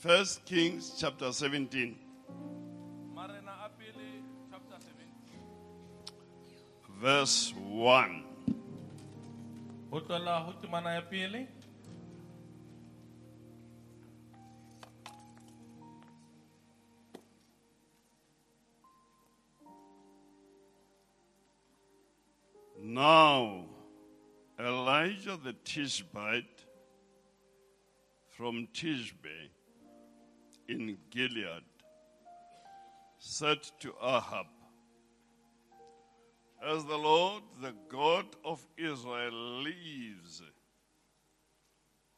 First Kings chapter 17, marena a chapter 17 verse 1. ho tlola ho temana ya Now, Elijah the Tishbite from Tishbe in Gilead said to Ahab, As the Lord, the God of Israel, lives,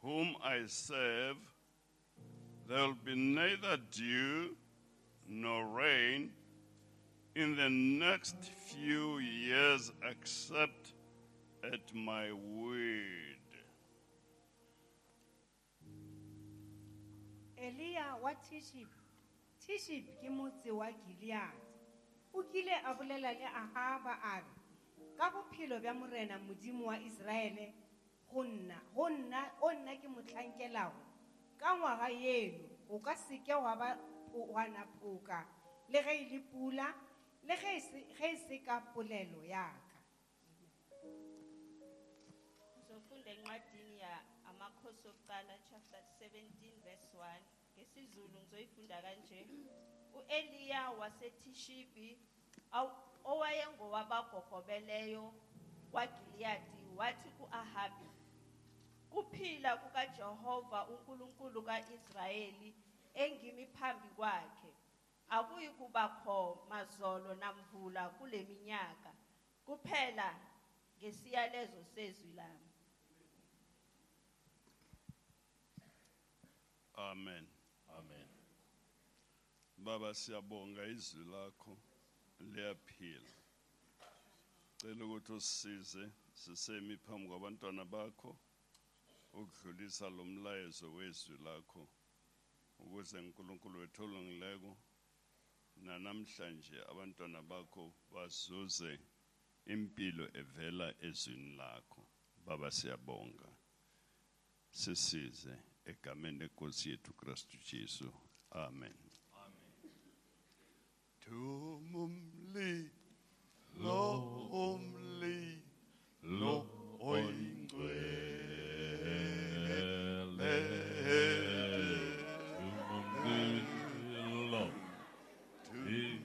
whom I serve, there will be neither dew nor rain in the next few years except at my word. Eliya wa tiship tiship ke motse wa gilead. O kile a bolela le ahaba a re ka bophelo bja morena modimo wa iseraele go nna o nna ke mohlankelago ka ngwaga yeno o ka seke wa ba wana phoka le ge e le pula le ge e se- e ka polelo yaka Sofunda encwadini ya amakhosi okuqala chapter 17 verse 1 ngesizulu ngizoyifunda kanje. uEliya waseTishibi aw- owayengowabagogobeleyo kwaGiliyadi wathi kuAhabi kuphila kukaJehova uNkulunkulu kaIsrayeli engimi phambi kwakhe. Akuyi kuba kho mazolo namvula kule minyaka. Kuphela ngesiyalezo sezwi lami. Amen. amen. Baba siyabonga izwi lakho liyaphila. Cela ukuthi usisize sisemi phambi kwabantwana bakho ukudlulisa lo mlayezo wezwi lakho ukuze uNkulunkulu wethu olungileko nanamhlanje abantwana bakho bazuze impilo evela ezwini lakho. Baba siyabonga. Sisize egameni lenkosi yethu Kristu Jesu. Amen. Tumumli lo umli lo Lo,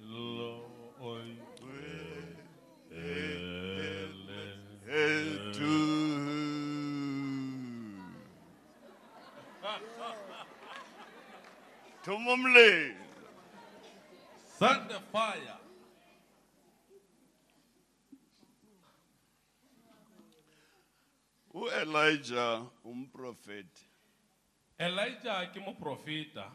lo, oi, ele. Tumumli Send the fire. uElijah umprofeti Elijah ke moprofeta.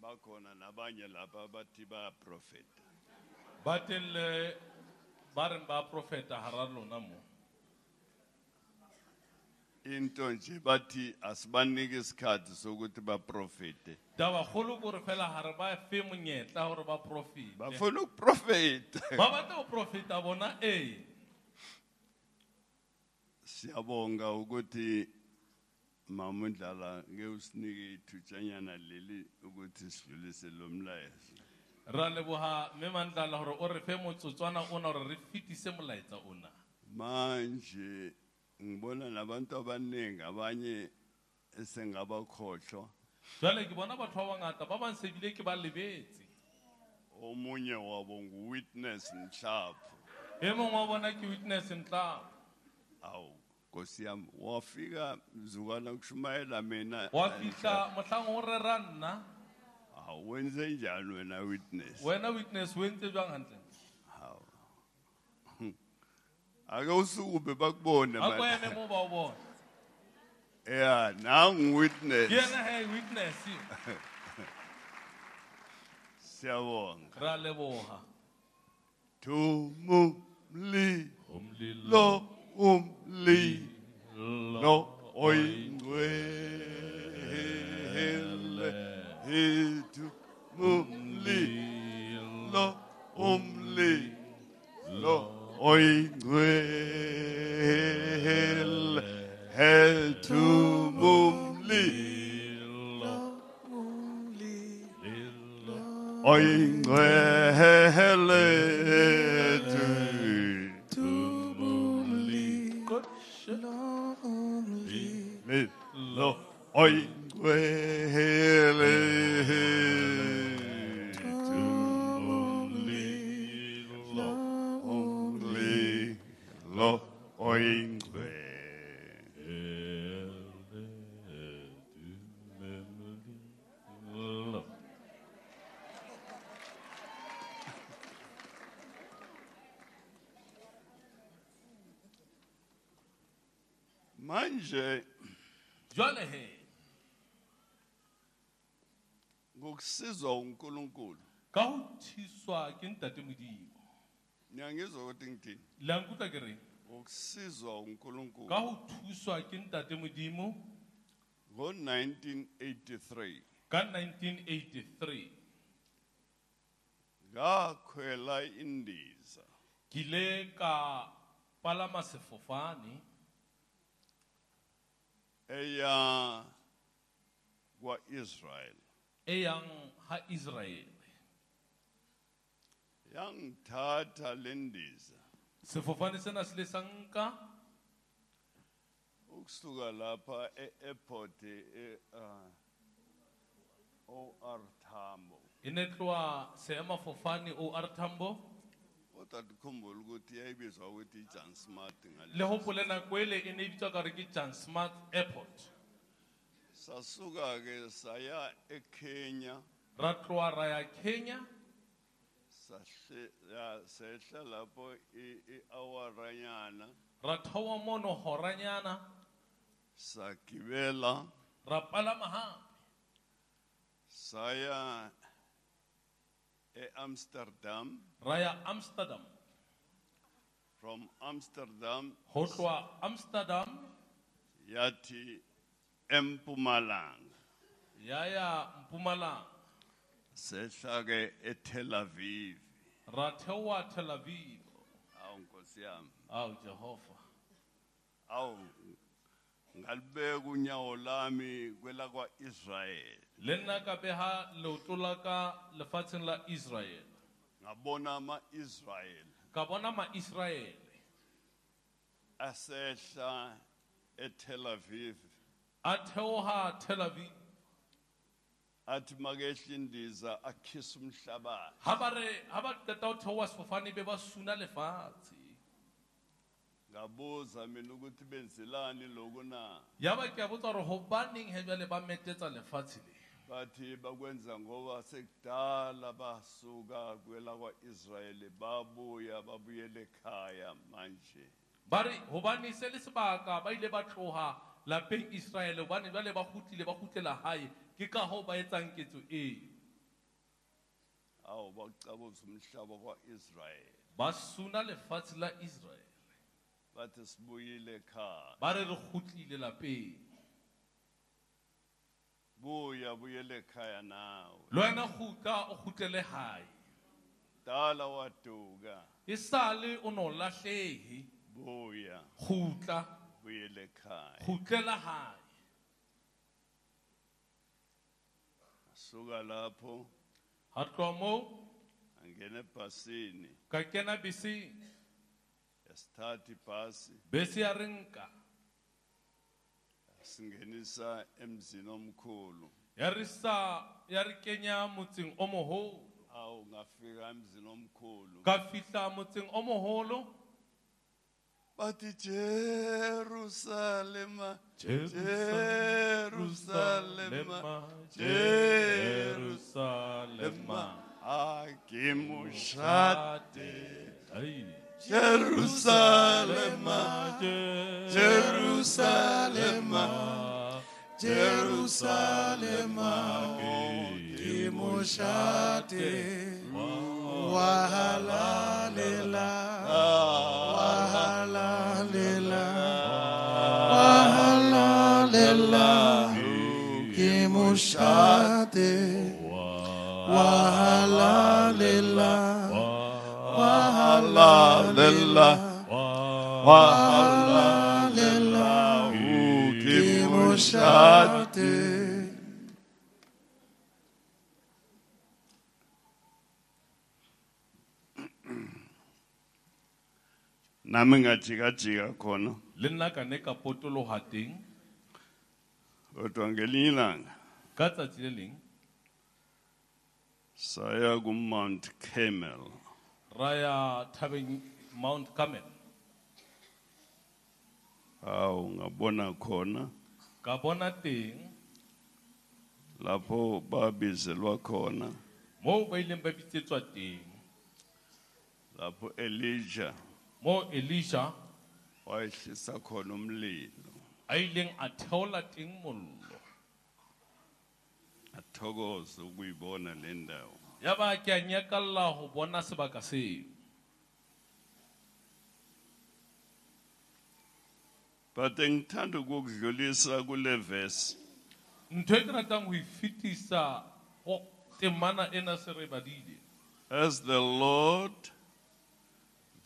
bakhona nabanye lapha abathi bayaprofeta Ba teng le ba reng ba profeta hara lona mo. Into nje bathi asibanike isikhathi sokuthi baprofete Taba kgolo ke hore fela ha re ba fe monyetla hore ba profete. bafuna ukuprofeta Ba batla ho profeta bona ee. siyabonga ukuthi mama undlala ngeke usinike ithutshanyana leli ukuthi sidlulise lo mlayezo Ra leboha mme Mandlala hore o re fe motsotswana ona hore re fetise molaetsa ona. manje ngibona nabantu abaningi abanye esengabakhohlwa Jwale ke bona batho ba bangata ba bang se bile ke ba lebetse. omunye wabo nguwitness nhlapho E mongwe wa bona ke witness ntla. awu nkosi yami wafika mzukwana kushumayela mina Wa fihla mohlang o rera nna. awu wenze njani wena witness Wena witness o entse jwang hantle? Ake usukube bakubone A ko man. eme mo ba o bona. ya nangu Ke witness yena he witness. siyabonga Ra leboha. tumumli Umlilo lo umli lo lo Oi gwel hel tu mumlila Oi gwel tu tu mumlila Oi gwel oyingcwele manje jwale he ngokusizwa uNkulunkulu. Ka ho thiswa ke ntate modimo niyangizwa ukuthi ngithini? La nkutlwa ke reng ngokusizwa uNkulunkulu ka ho thuswa ke ntate modimo. Ngo1983 ka 1983 ngakhwela indiza. Ke ile ka palama sefofane. Eya kwaIsrael. E yang ha Israel yangithatha lendiza sefofane sena se le sa nka ukusuka lapha e-airport e uh, Tambo. Ne tloa seemafofane or tambo. Kodwa ukuthi yayibizwa ukuthi iJohn Smart le ngale. Hopole nako ele e ne e bitswa kare ke jan smart airport. Sasuka ke saya eKenya. Ra tloa ra ya kenya sehla lapho i- i-awaranyana ra theoa mono horanyana sagibela ra palama hape saya e-Amsterdam raya amsterdam. From Amsterdam. Ho tloa amsterdam. Yathi eMpumalanga ya ya mpumalanga sehla ke eTel Aviv. Ra theoa tel aviv. Awu nkosi yami. Awu jehova. Awu ngalibeka unyawo lami kwela kwaIsrael le nna ka beha leoto la ka lefatsheng la israel ngabona ama-Israel ka bona maisraele asehla eTel Aviv. A theoha tel aviv. Athi makehla indiza akhisa umhlabathi. Ha ba re ha ba qeta ho theoha sefofane be ba suna lefatshe ngabuza mina ukuthi benzelani loku na? Ya ba ke a botsa gore hobaneng he jale ba metetsa lefatshe le? Bathi bakwenza ngoba sekudala basuka kwela kwa-Israyeli babuya babuyele ekhaya manje. Ba re hobane se le sebaka ba ile ba tloha lapeng israele hobane jale ba kgutlile ba kgutlela hae ke ka hoo ba etsang ketso eo awu bacabuza umhlaba kwa-Israyeli ba suna lefatshe la israele bathi sibuyile ekhaya. Ba re re lapeng. Buya buyele ekhaya nawe le wena o kgutlele hae. Dala waduka e sale o buya buyele ekhaya. Kgutlela hae suka lapho ha tloha moo angena ebhasini. Ka kena beseng yasithatha ibhasi. Bese ya re nka singenisa emzini omkhulu. Ya re sa ya re kenya motseng o moholo awu ngafika emzini omkhulu. Ka fihla motseng o moholo bathi jerusalema Jerusalema, jerusalema akimushade jerusalema. Jerusalema Kimushate wahalalela wahalalela mushate wahala lila wahala lila wahala lila ukimushate. Nami ngajikajika khona. Le nna ka ne ka potologa teng kodwa ngelinye ilanga le leng saya kumount carmel. Ra ya thabeng mount carmel. Hawu ngabona khona. Ka bona teng. Lapho babizelwa khona. Moo ba ileng ba bitsetswa teng. Lapho elijah moo elisha wayehlisa khona umlilo. a ileng a theola teng mollo athokoze ukuyibona le ndawo. Ya ke a nyakalla go bona sebaka seo. But ngithanda ukukudlulisa kule verse. Ntho e ke ratang go e fetisa go temana ena se re badile. As the lord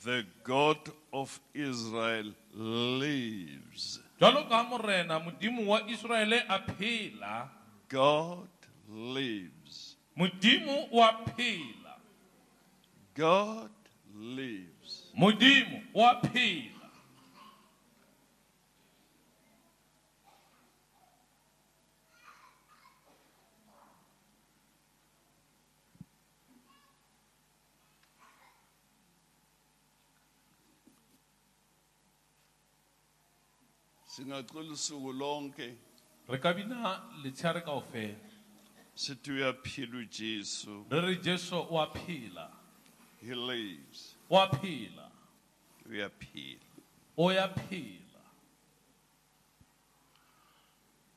the god of israel lives. Jalo ka ha morena modimo wa iseraele a phela. God lives modimo o a phela god lives modimo o a phela singacela usuku lonke. Re ka bina letshehare kao fela sithi uyaphila ujesu. Re re jesu o a phela he lives o a phela uyaphila. O ya phela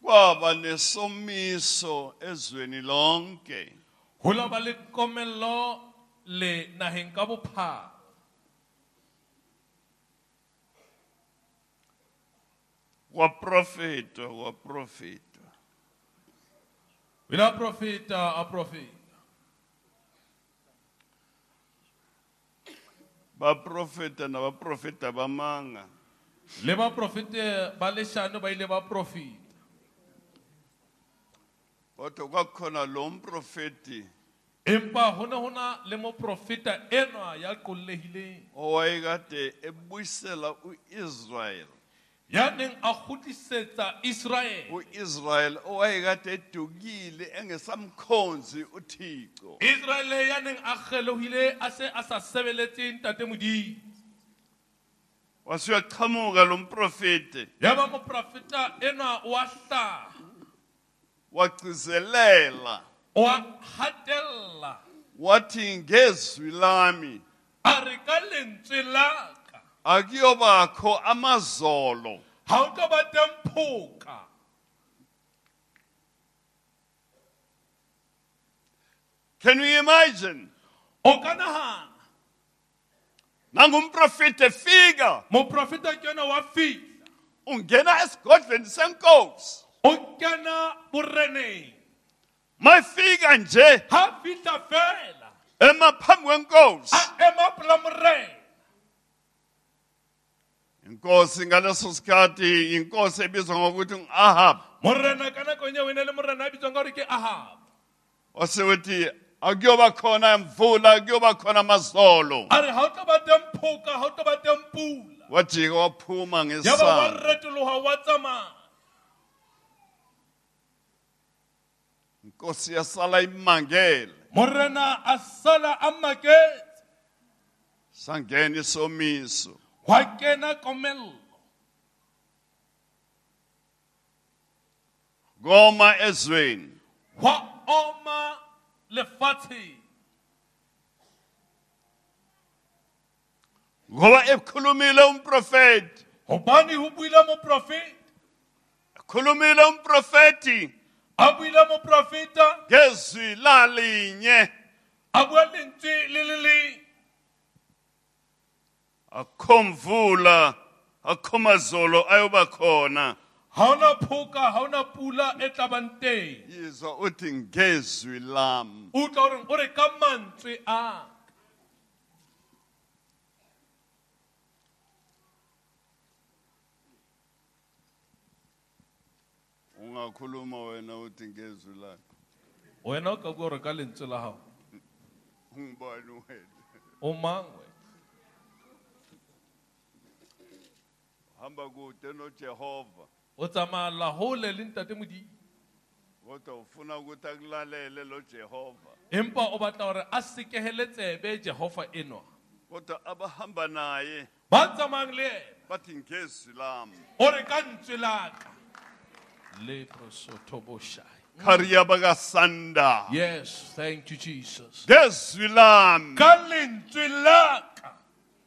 kwaba nesomiso ezweni lonke. Go la ba le komello le nageng ka bophara kwaprofetwa kwaprofetwa bile a profeta a profeta baprofeta nabaprofeta bamanga le baprofete ba leshano ba ile ba profeta kodwa kwakhona lo mprofeti. Empa go ne go na le moprofeta enwa ya qollehileng owayekade ebuyisela uIsrael ya neng a kgutlisetsa israele uIsrael owayekade edukile engesamkhonzi uThixo. Israele ya neng a kgelohile a se a sa sebeletseng tate modimo. Wasuyaqhamuka lo mprofeti. Ya ba moprofeta enwa wa hlaha. Wagcizelela. Wa hatella. Wathi ngezwi lami. A re ka lentswe la ka akuyobakho amazolo. Ga o tlo ba teng phoka can we imagine? O ka nagana nangumprofeti efika moprofeta ke yona wa fitlha ungena esigodlweni senkosi. O kena boreneng mayifika nje. Ga fitlha fela. Emaphambi kwenkosi. A ema pela morena inkosi ngaleso sikhathi inkosi ebizwa ngokuthi ngu-ahab. Morena kanakonye wena le morena abizwa ngori ke ahab. Wasewethi akuyoba khona mvula kuyoba khona mazolo a ri ha wu to va temphuka ha wu to va tempula. Wajika waphuma yava wa ngesana retologa wa tsamaya inkosi yasala imangele. Morena a sala a maketse sangena isomiso. Gwa kena komello ngoma ezweni gwa oma lefatsheng ngoba ekhulumile umprofeti. Gobane go buile moprofeta ekhulumile umprofeti. A buile moprofeta ngezwi lalinye. A bua lentswe le le leng akho mvula akho mazolo ayoba khona. Ga ona phoka ga ona pula e tlabang teng. Yizwa uthi ngezwi lam. Utlwa goreng o re ka mantswe a ungakhuluma wena uthi ngezwi lakho wena o ka bua gore ka lentswe la gago ungubani wena. O mangwe hamba kude noJehova o tsamaya hole le ntate modimo kodwa ufuna ukuthi akulalele lo Jehova. Empa o batla hore a sekehele tsebe jehova enwa kodwa abahamba naye ba tsamayang le ena bathi ngezwi lami o re ka. Ntswe laka leprosotoboshai khariya bakasanda yes thank you jesus. Ngezwi lami ka lentswe laka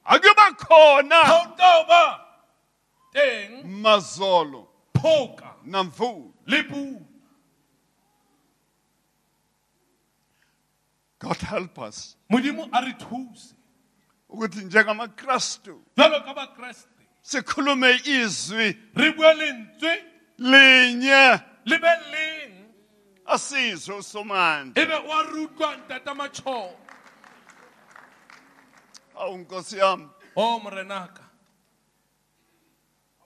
akuba khona. Taba teng mazolo. phoka le pula God help us. Modimo a re thuse. Ukuthi njengamakristu jwalo ka bakreste sikhulume izwi re lentswe linye. le be leng. Asizwe usomandla. Ebe o a re utlwa ntata matšhoo awu nkosi yami. Oh, o morenaka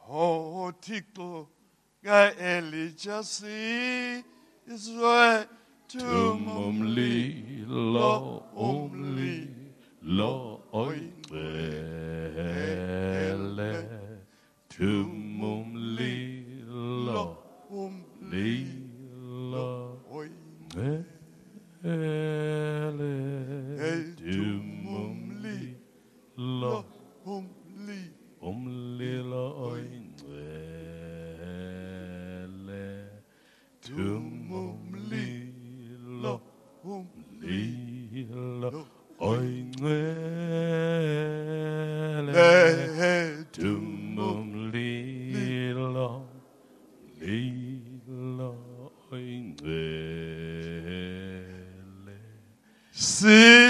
Oh Thixo ka-Elijah sizwe umlilo umlilo oyingcwele tumumlilo lilo ngcwele tumumlilo sibe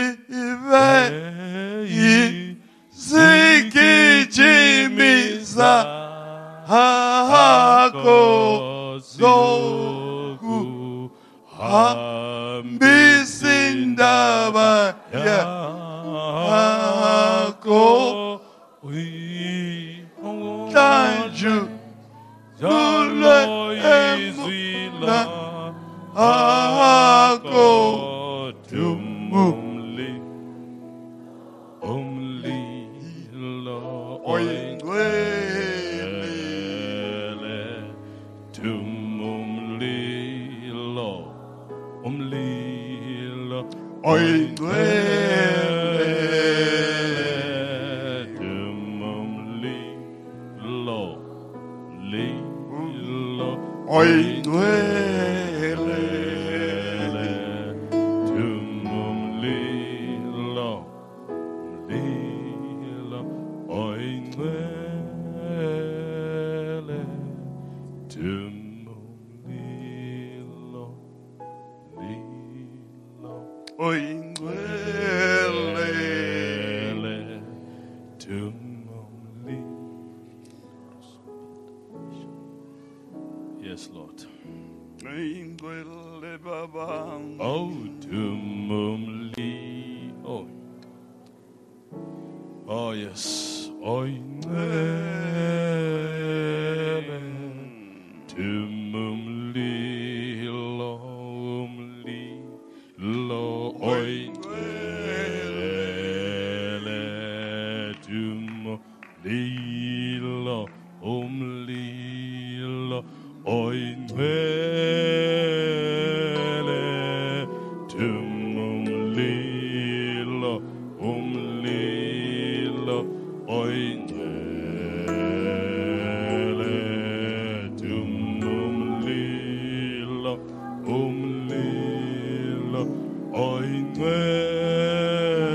Oi. Oinele.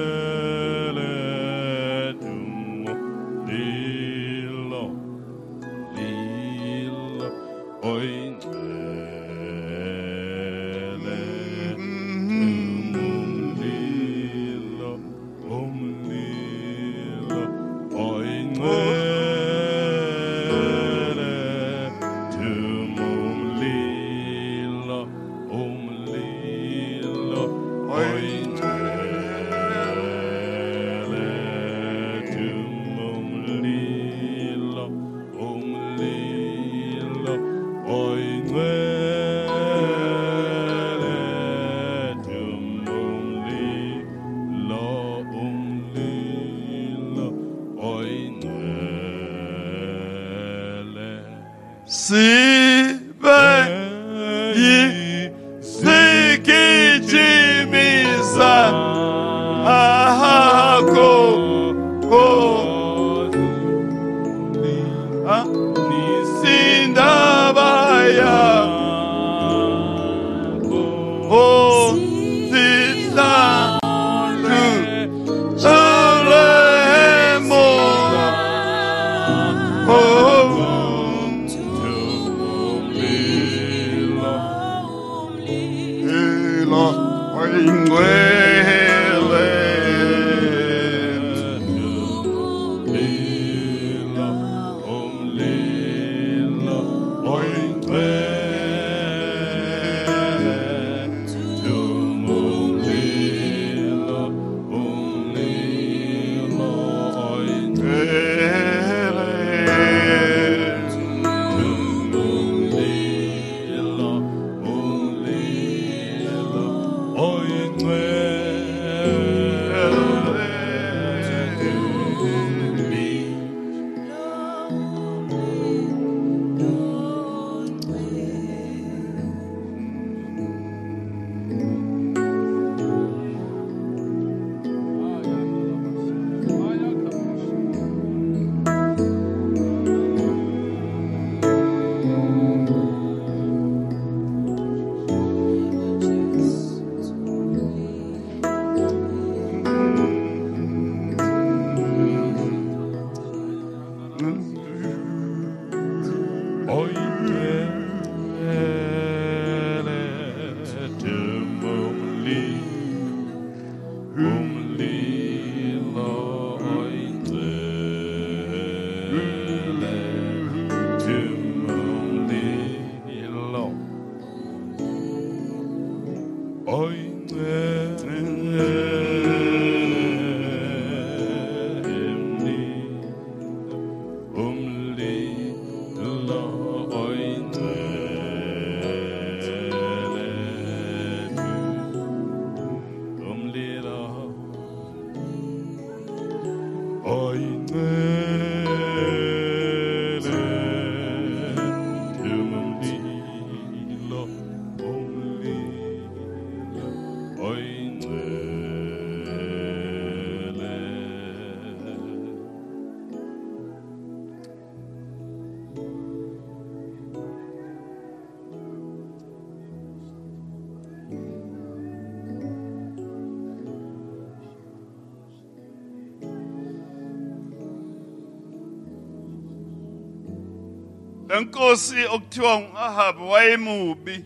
Lenkosi okuthiwa uAhab wayemubi.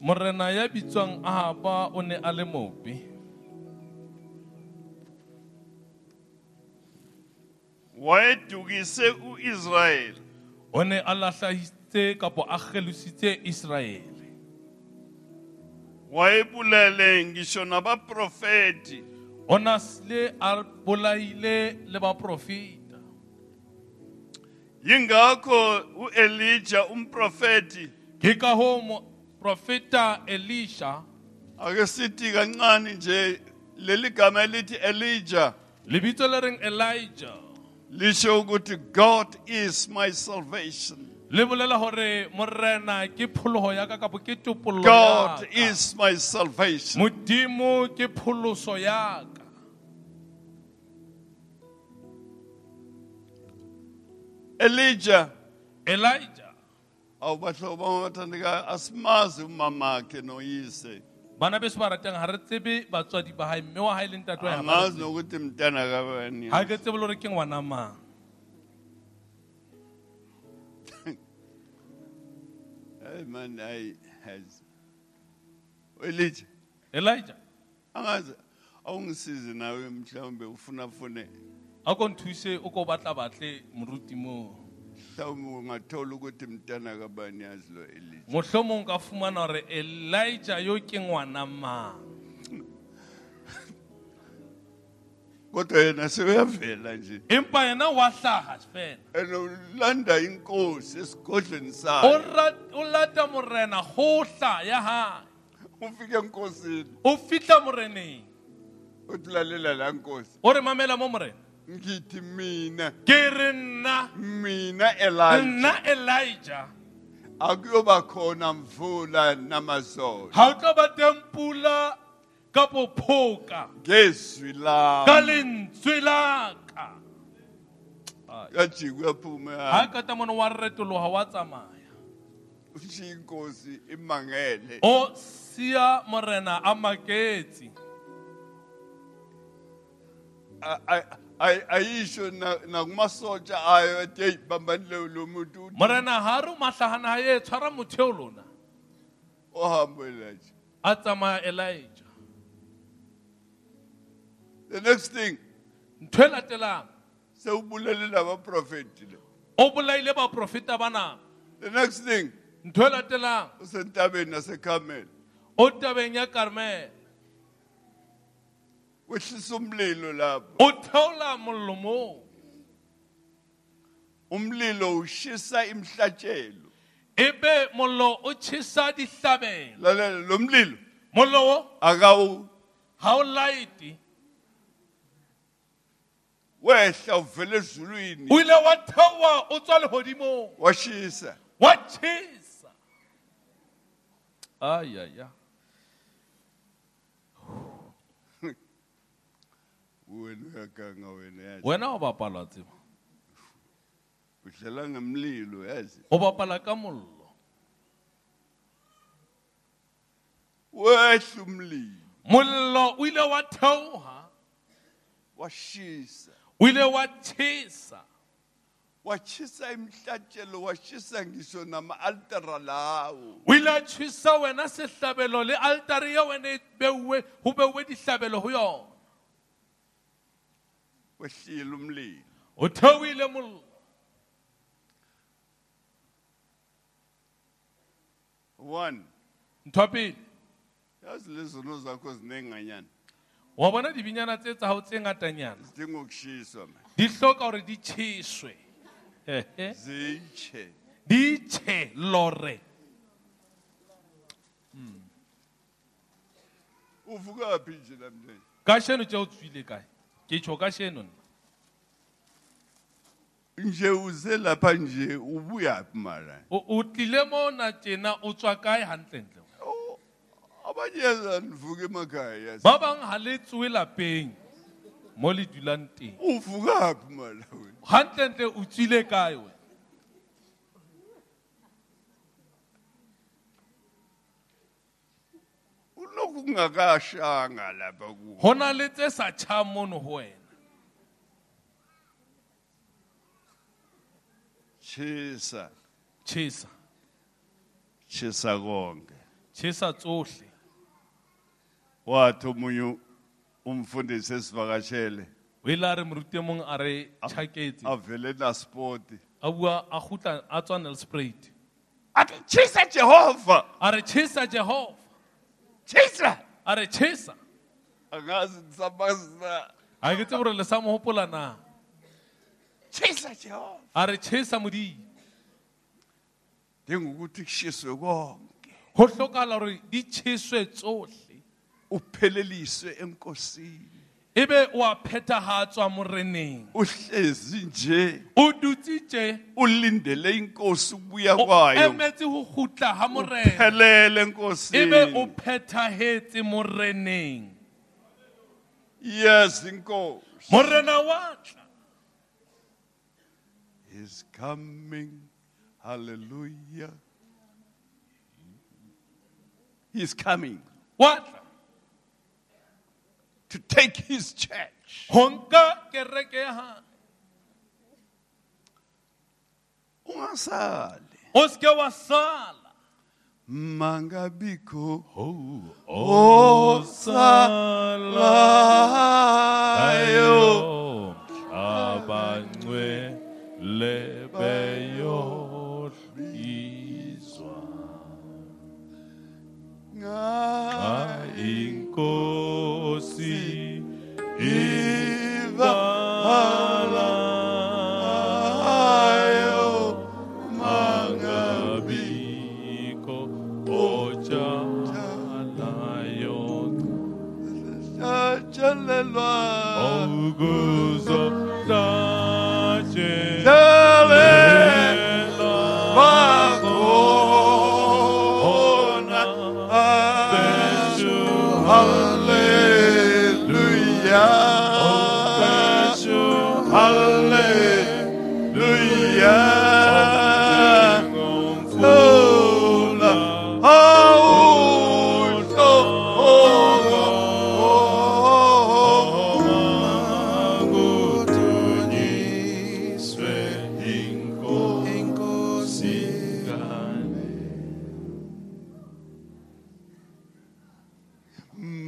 Morena ya bitswang ahaba o ne a le mobe. Wayedukise uIsrael o ne a lahlahisitse kapo a kgelositse israele wayebulele ngisho nabaprofeti. O nasile a bolaile le baprofeta yingakho uElijah umprofeti ke ka hoo moprofeta elisha. Ake sithi kancane nje leli gama elithi Elijah. Lebitso le reng elijah? Lisho ukuthi God is my salvation. Le bolela hore morena ke pholoho ya ka kapo ke topollo God is my salvation. Modimo ke pholoso ya ka Elijah. Elijah. Oh, Awubahlobo abathandekayo asimazi umamakhe noyise. Bana beso ba ratang ha re tsebe batswadi ba hae mme wa hae le ntate wa hae. Ha ba re angazi tsebe. nokuthi mntana kabani ha ke tsebe le hore ke ngwana mang. Hey man i has Elijah. Elijah. Angazi awungisize nawe mhlawumbe ufuna fune a ko nthuse o ko batla batle moruti moo. Mhlawumbe ungathola ukuthi mntana kabani yazi lo Elijah mohlomong ka fumana hore elijah yo ke ngwana mang? Kodwa yena sewuyavela nje. Empa yena wa hlaha fela. And ulanda inkosi esigodlweni sayo. Ra- o lata morena hohla ya hae. Ufike enkosini. O fihla moreneng. La nkosi. O re mamela mo morena ngithi mina. Ke re nna. Mina Elijah. Nna elijah. Akuyoba khona mvula namazolo. Ga o tlo ba teng pula ka pophoka ngezwi ka la lentswe laka. Yathi kuyaphuma ga kata mone wa retologa wa tsamaya ushiya inkosi imangele. O sia morena a maketse A- a- a- ayisho na- nakumasotsha ayo athi hey bambanile lo muntu morena ga re matlhagana ga e tshwara motheo lona. Ohambo Elijah. A tsamaya elijah. The next thing ntho e latelang. sewubulele labaprofeti le. O bolaile baprofeta ba nako the next thing ntho e latelang. usentabeni nasekamela o tabeng ya karmele wehlisa umlilo lapho. O theola mollo moo umlilo ushisa imhlatshelo. Ebe mollo tšhesa dihlabelo lalela lo mlilo mollo wo? akawu. O laete wehla uvele ezulwini. O ile wa theoa o tswa legodimong washisa wa tšhesa ayaya wena uyaganga wena yazi. Wena o bapala tseba. Udlala ngemlilo yazi. O bapala ka mollo. Wehla umlilo. Mollo o ile wa theoga o ile wa tšhesa washisa imhlatshelo washisa ngisho nama-altara lawo. O ile a tšhisa wena sehlabelo le altare ye wena e beuwe dihlabelo go yona wehlile umlilo o theoile one. Ntho ya pele yazi lezono zakho zinenganyana. Wa bona dibinyana tse tsa gago tse ngatanyana? Zidinga ukushiswa man. Di hloka gore di tšheswe Hehe. zitshe di tšhe lore. Hmm. Uvuka phi nje namhlanje ka šeno tše o tswile kae ke tšho ka šeno nna. nje uze lapha nje ubuyaphi mara? O o tlile mo na tjena o tswa kae gantlentle Oh, abanye yazanivuka emakhaya ba bangwe ga le tsoe lapeng mo le dulang teng. Uvukaphi mara wena? Gantlentle o tswile kae we uloku kungakashanga lapha kuwo go na le tse sa tšhang mono go wena. Chisa tšhesa chisa konke. Tšhesa tsohle. Wathi omunye umfundisi esivakashele o ile a re moruti e mongwe a re tšhaketse avele naspoti a bua a gutla a tswa nelsprat athi chisa jehova. A re tšhesa jehova. Chisa a re tšhesa angazi nisamazi ga ke tse gore le sa mogopola na. Chisa jehova a re tšhesa modimo. Dingukuthi kushiswe konke. Go tlhokagala gore di tšheswe tsohle. Upheleliswe enkosini e be wa phethagatswa moreneng. Uhlezi nje. O dutsitše ulindele inkosi ukubuya o kwayo. emetse go gutla ga morena. phelele e be o enkosini phethagetse moreneng. Yes inkosi. Morena wa tla. Is coming. Hallelujah. He's coming. Wa tla. To take his church. Go nka kereke ya gae ungasali o seke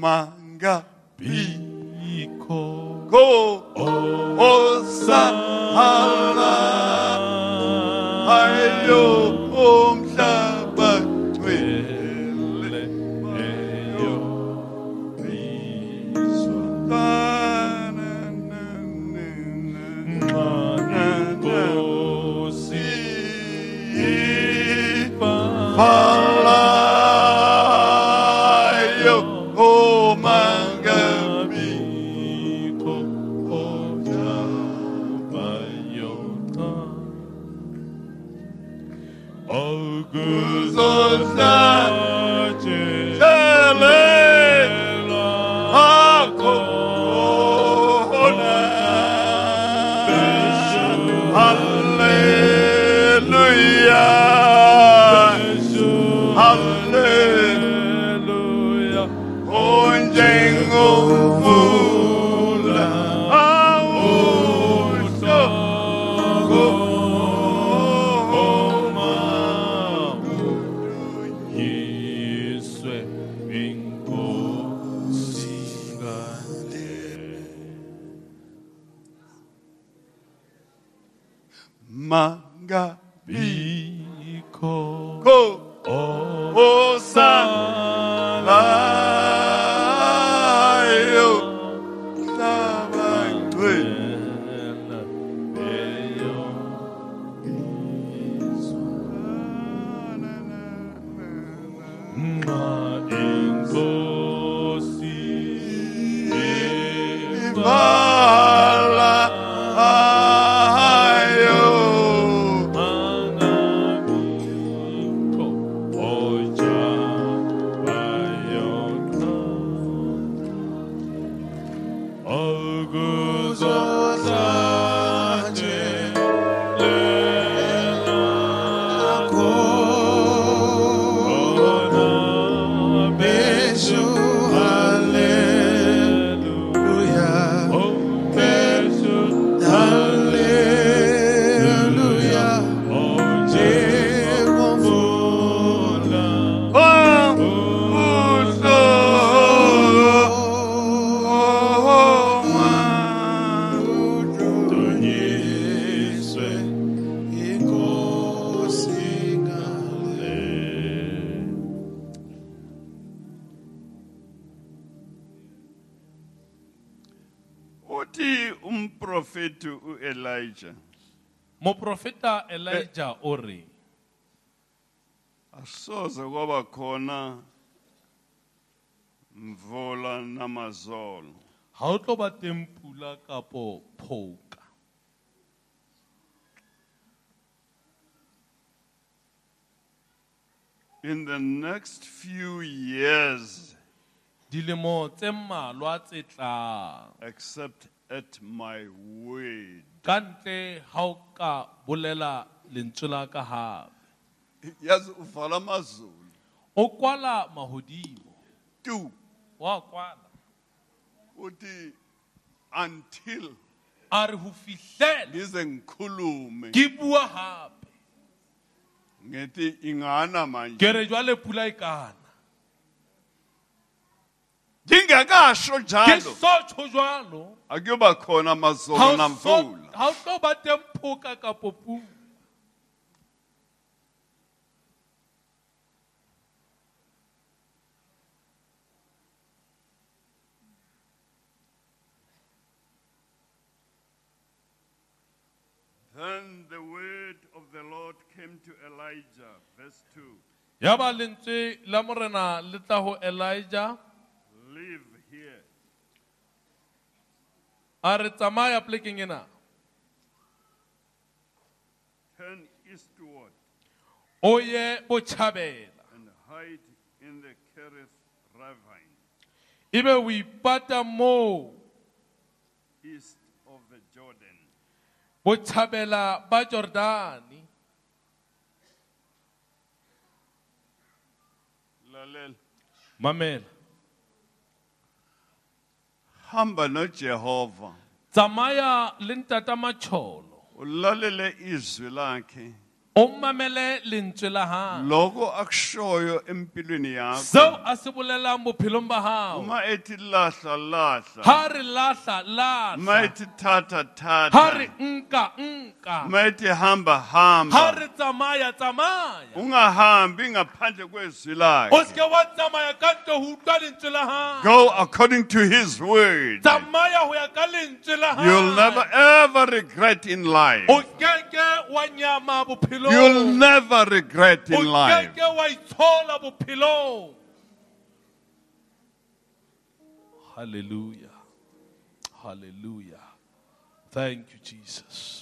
mangabi bikho ko osahala ayo moprofeta elijah o re asoze kwaba khona mvula namazolo. Ha o tlo ba teng pula kapo phoka. In the next few years dilemo tse mmalwa tse tlang. except at my word ka ntle ha o ka bolela lentswe la ka hape. Yazi uvala amazulu o kwala mahodimo. Tu wa kwala. Uthi until a re ho fihlela ngize ngikhulume. Ke bua ngithi ingana manje. Ke re jwale pula e kana ngingakasho ke njalo. Akuyoba khona amazolo namvula. ha o tlo ba teng phoka kapo pula Then the word of the Lord came to Elijah, verse 2 ya ba lentswe la morena le tla ho elijah Live here, a re tsamaya plekeng ena? Turn eastward, o ye and hide in the Kerith ravine, ebe o ipata moo. East of the Jordan. botjhabela ba jordane Lalel. mamela Hamba no Jehovah. tsamaya le ntata matšholo Ulalele izwi lakhe. O mamele lentswe la hao. Loko akushoyo empilweni yakho. Seo a se bolelang bophelong ba hao. Uma ethi lahla lahla. Ha re lahla. Uma lahla ethi thatha ha re thatha nka nka. Uma ethi hamba ha hamba. Re tsamaya tsamaya. Ungahambi ngaphandle kwezwi o lakhe. Seke wa tsamaya ka ntle ho utlwa lentswe la hao. Go according to his word. Tsamaya ho ya ka lentswe la you'll never ever regret in life. O keke wa nyama you'll never regret in life. keke wa itshola bophelong hallelujah. Hallelujah. Thank you jesus